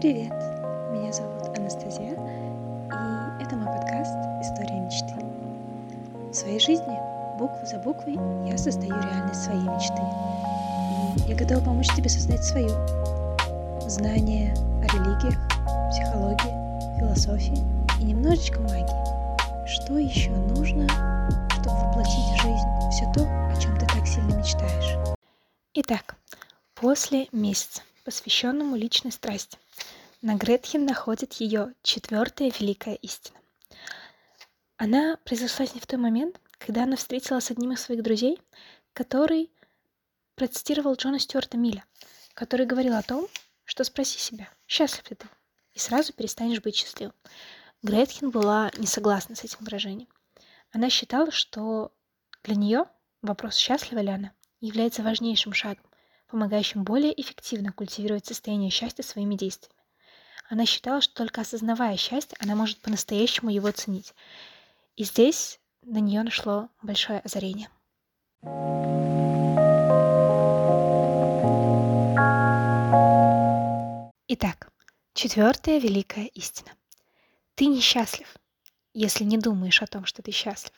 Привет! Меня зовут Анастасия, и это мой подкаст «История мечты». В своей жизни, букву за буквой, я создаю реальность своей мечты. И я готова помочь тебе создать свою. Знания о религиях, психологии, философии и немножечко магии. Что еще нужно, чтобы воплотить в жизнь все то, о чем ты так сильно мечтаешь? Итак, после месяца, посвященному личной страсти, на Гретхен находит ее четвертая великая истина. Она произошла с ней в тот момент, когда она встретилась с одним из своих друзей, который процитировал Джона Стюарта Милля, который говорил о том, что спроси себя, счастлив ли ты, и сразу перестанешь быть счастливым. Гретхен была не согласна с этим выражением. Она считала, что для нее вопрос, счастлива ли она, является важнейшим шагом, помогающим более эффективно культивировать состояние счастья своими действиями. Она считала, что только осознавая счастье, она может по-настоящему его ценить. И здесь на нее нашло большое озарение. Итак, четвертая великая истина. Ты несчастлив, если не думаешь о том, что ты счастлив.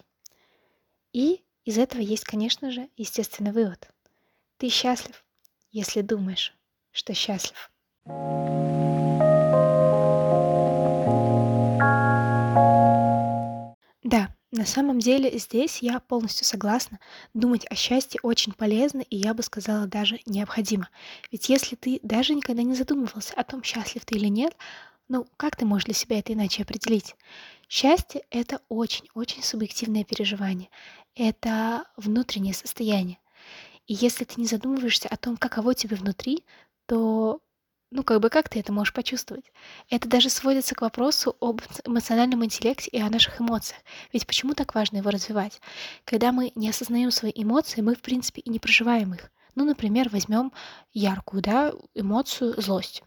И из этого есть, конечно же, естественный вывод. Ты счастлив, если думаешь, что счастлив. На самом деле здесь я полностью согласна. Думать о счастье очень полезно и я бы сказала даже необходимо. Ведь если ты даже никогда не задумывался о том, счастлив ты или нет, ну как ты можешь для себя это иначе определить? Счастье — это очень-очень субъективное переживание. Это внутреннее состояние. И если ты не задумываешься о том, каково тебе внутри, то ну, как бы, как ты это можешь почувствовать? Это даже сводится к вопросу об эмоциональном интеллекте и о наших эмоциях. Ведь почему так важно его развивать? Когда мы не осознаем свои эмоции, мы, в принципе, и не проживаем их. Ну, например, возьмем яркую, да, эмоцию злость.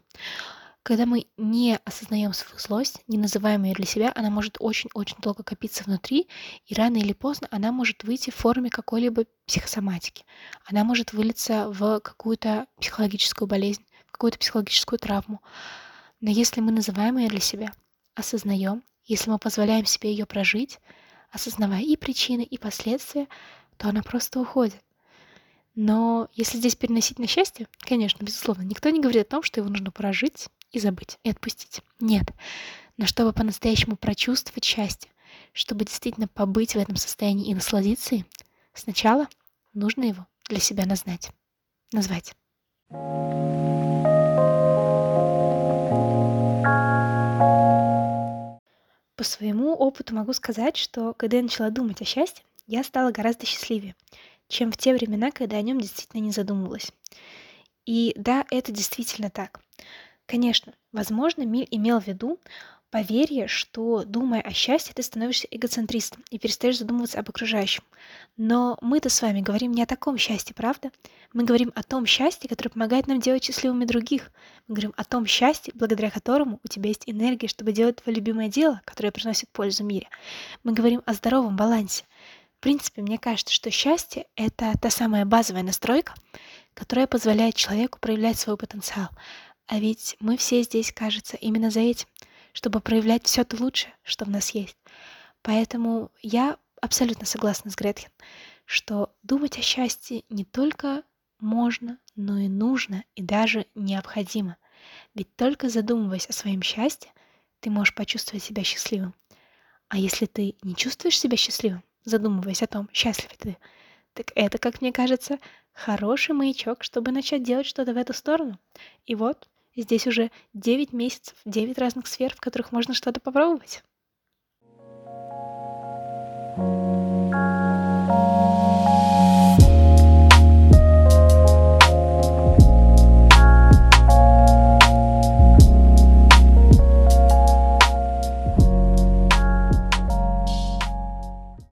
Когда мы не осознаем свою злость, не называем ее для себя, она может очень-очень долго копиться внутри, и рано или поздно она может выйти в форме какой-либо психосоматики. Она может вылиться в какую-то психологическую болезнь какую-то психологическую травму. Но если мы называем ее для себя, осознаем, если мы позволяем себе ее прожить, осознавая и причины, и последствия, то она просто уходит. Но если здесь переносить на счастье, конечно, безусловно, никто не говорит о том, что его нужно прожить и забыть, и отпустить. Нет. Но чтобы по-настоящему прочувствовать счастье, чтобы действительно побыть в этом состоянии и насладиться им, сначала нужно его для себя назнать, назвать. По своему опыту могу сказать, что когда я начала думать о счастье, я стала гораздо счастливее, чем в те времена, когда о нем действительно не задумывалась. И да, это действительно так. Конечно, возможно, Миль имел в виду поверье, что, думая о счастье, ты становишься эгоцентристом и перестаешь задумываться об окружающем. Но мы-то с вами говорим не о таком счастье, правда? Мы говорим о том счастье, которое помогает нам делать счастливыми других. Мы говорим о том счастье, благодаря которому у тебя есть энергия, чтобы делать твое любимое дело, которое приносит пользу мире. Мы говорим о здоровом балансе. В принципе, мне кажется, что счастье — это та самая базовая настройка, которая позволяет человеку проявлять свой потенциал. А ведь мы все здесь, кажется, именно за этим — чтобы проявлять все то лучшее, что в нас есть. Поэтому я абсолютно согласна с Гретхен, что думать о счастье не только можно, но и нужно, и даже необходимо. Ведь только задумываясь о своем счастье, ты можешь почувствовать себя счастливым. А если ты не чувствуешь себя счастливым, задумываясь о том, счастлив ли ты, так это, как мне кажется, хороший маячок, чтобы начать делать что-то в эту сторону. И вот, Здесь уже 9 месяцев, 9 разных сфер, в которых можно что-то попробовать.